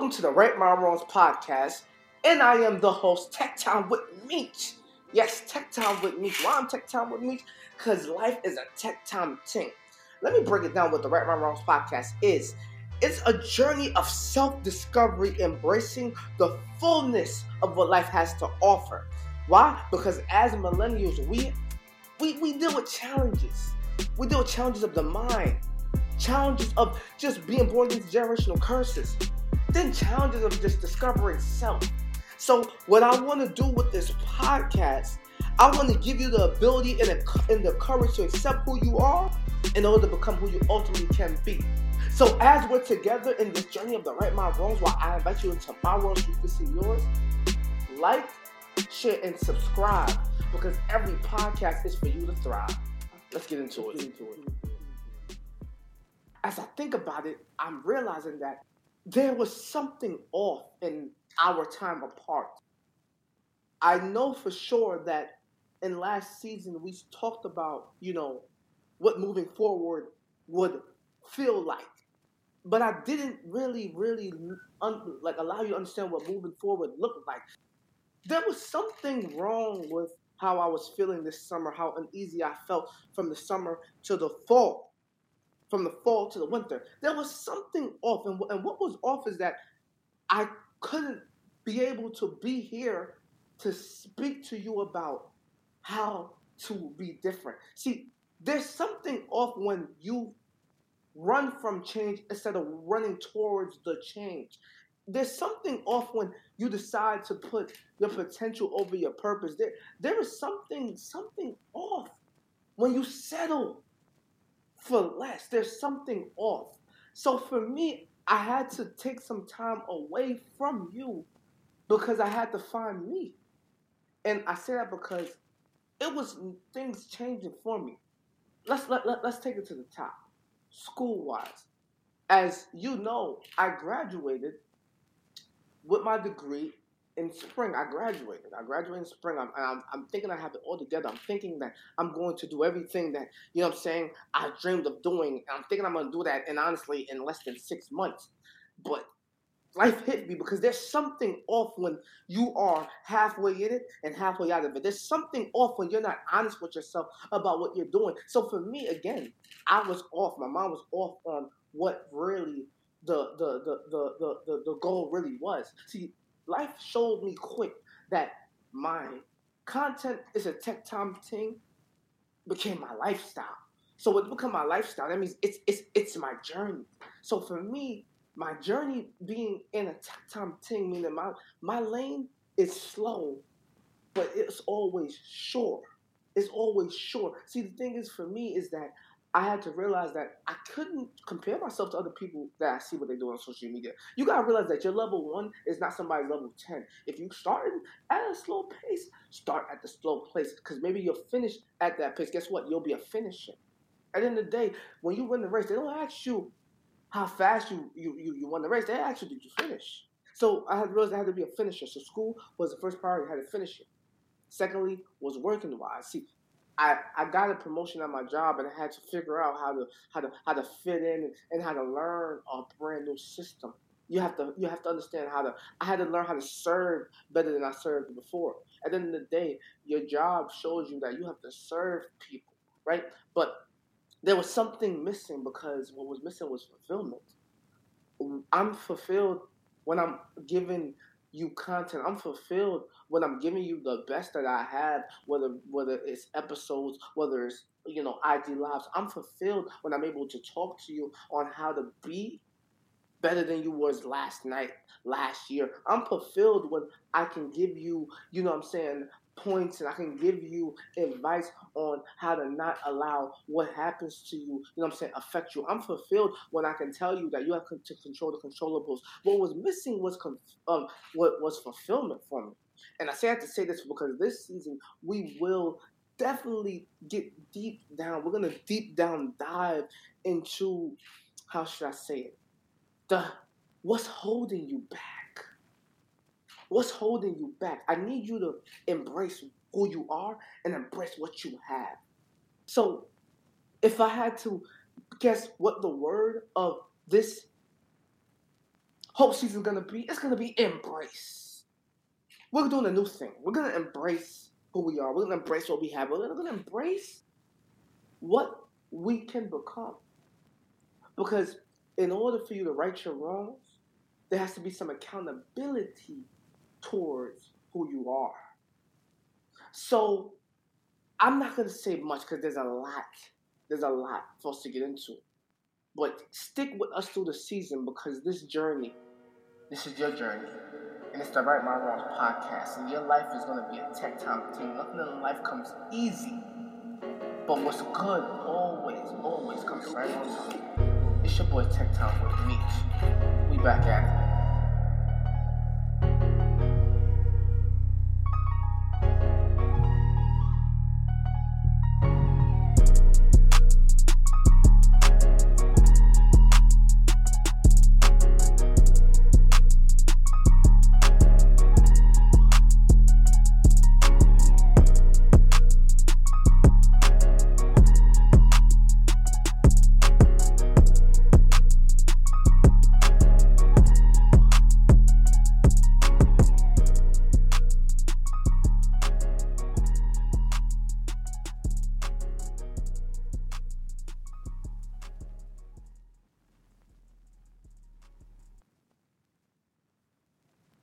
Welcome to the Right My Wrongs podcast, and I am the host, Tech Time with Meech. Yes, Tech Time with Meech. Why I'm Tech Time with Meech? Because life is a Tech Time thing. Let me break it down what the Right My Wrongs podcast is. It's a journey of self-discovery, embracing the fullness of what life has to offer. Why? Because as millennials, we we, we deal with challenges. We deal with challenges of the mind, challenges of just being born into generational curses, then challenges of just discovering self. So, what I want to do with this podcast, I want to give you the ability and the, and the courage to accept who you are in order to become who you ultimately can be. So, as we're together in this journey of the right my wrongs, while I invite you into my world so you can see yours, like, share, and subscribe because every podcast is for you to thrive. Let's get into it. As I think about it, I'm realizing that there was something off in our time apart. I know for sure that in last season we talked about, you know, what moving forward would feel like. But I didn't really, really un- like allow you to understand what moving forward looked like. There was something wrong with how I was feeling this summer, how uneasy I felt from the summer to the fall, from the fall to the winter. There was something off. And, and what was off is that I couldn't be able to be here to speak to you about how to be different. See, there's something off when you run from change instead of running towards the change there's something off when you decide to put your potential over your purpose. There, there is something, something off when you settle for less. There's something off. So for me, I had to take some time away from you because I had to find me. And I say that because it was things changing for me. Let's let, let, let's take it to the top. School wise. As you know, I graduated with my degree in spring. I graduated. I graduated in spring. I'm, I'm, I'm thinking I have it all together. I'm thinking that I'm going to do everything that, you know I'm saying, I dreamed of doing. I'm thinking I'm going to do that, and honestly, in less than six months. But life hit me because there's something off when you are halfway in it and halfway out of it. There's something off when you're not honest with yourself about what you're doing. So for me, again, I was off. My mind was off on what really the the the the the, the, the goal really was. See, life showed me quick that my content is a tech time thing became my lifestyle. So it become my lifestyle. That means it's it's it's my journey. So for me, my journey being in a tech time thing, meaning my my lane is slow, but it's always sure. It's always sure. See, the thing is for me is that I had to realize that I couldn't compare myself to other people that I see what they do on social media. You gotta realize that your level one is not somebody's level 10. If you start at a slow pace, start at the slow pace because maybe you'll finish at that pace. Guess what? You'll be a finisher. At the end of the day, when you win the race, they don't ask you how fast you you, you, you won the race. They ask you, did you finish? So I had to realize I had to be a finisher. So school was the first priority. I had to finish it. Secondly, was working wise. See, I, I got a promotion at my job and I had to figure out how to how to how to fit in and how to learn a brand new system. You have to you have to understand how to I had to learn how to serve better than I served before. At the end of the day, your job shows you that you have to serve people, right? But there was something missing because what was missing was fulfillment. I'm fulfilled when I'm giving you content. I'm fulfilled when I'm giving you the best that I have, whether whether it's episodes, whether it's you know IG lives. I'm fulfilled when I'm able to talk to you on how to be better than you was last night, last year. I'm fulfilled when I can give you, you know what I'm saying, points and I can give you advice on how to not allow what happens to you, you know what I'm saying, affect you. I'm fulfilled when I can tell you that you have to control the controllables. What was missing was um, what was fulfillment for me. And I say I have to say this because this season we will definitely get deep down. We're gonna deep down dive into how should I say it? The what's holding you back What's holding you back? I need you to embrace who you are and embrace what you have. So, if I had to guess what the word of this Hope season's gonna be, it's gonna be embrace. We're doing a new thing. We're gonna embrace who we are. We're gonna embrace what we have. We're gonna embrace what we can become. Because in order for you to right your wrongs, there has to be some accountability towards who you are. So I'm not gonna say much because there's a lot. There's a lot for us to get into. But stick with us through the season because this journey, this is your journey. It's the Right My Wrongs podcast. And your life is gonna be a tech time continue. Nothing in life comes easy. But what's good always, always comes right on time. It's your boy Tech Time with Meech. We back at it.